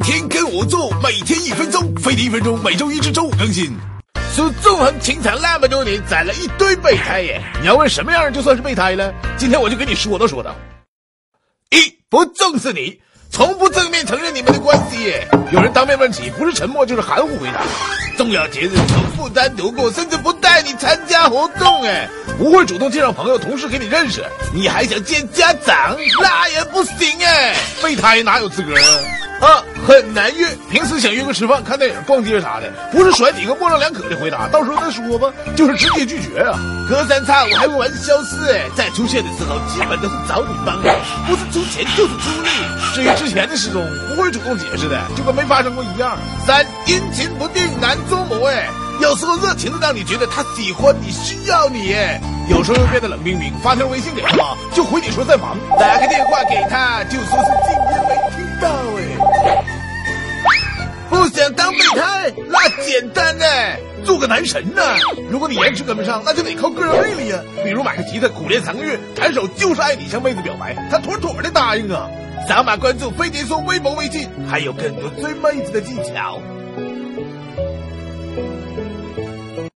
天天跟我做，每天一分钟，飞的一分钟，每周一至周五更新。说纵横情场那么多年，攒了一堆备胎耶。你要问什么样就算是备胎了？今天我就给你说道说道。一不重视你，从不正面承认你们的关系耶。有人当面问起，不是沉默就是含糊回答。重要节日从不单独过，甚至不带你参加活动。哎，不会主动介绍朋友、同事给你认识，你还想见家长，那也不行哎。备胎哪有资格啊？很难约。平时想约个吃饭、看电影、逛街啥的，不是甩几个模棱两可的回答，到时候再说吧，就是直接拒绝啊。隔三差五还会玩消失，哎，在出现的时候基本都是找你帮忙，不是出钱就是出力。至于之前的失踪，不会主动解释的，就跟没发生过一样。三，阴晴不定，难捉摸，哎，有时候热情的让你觉得他喜欢你、需要你，哎，有时候又变得冷冰冰，发条微信给他，就回你说在忙，打个电话给他，做个男神呢。如果你颜值跟不上，那就得靠个人魅力呀。比如买个吉他，苦练三个月，弹手就是爱你，向妹子表白，她妥妥的答应啊。扫码关注飞碟说微博微信，还有更多追妹子的技巧。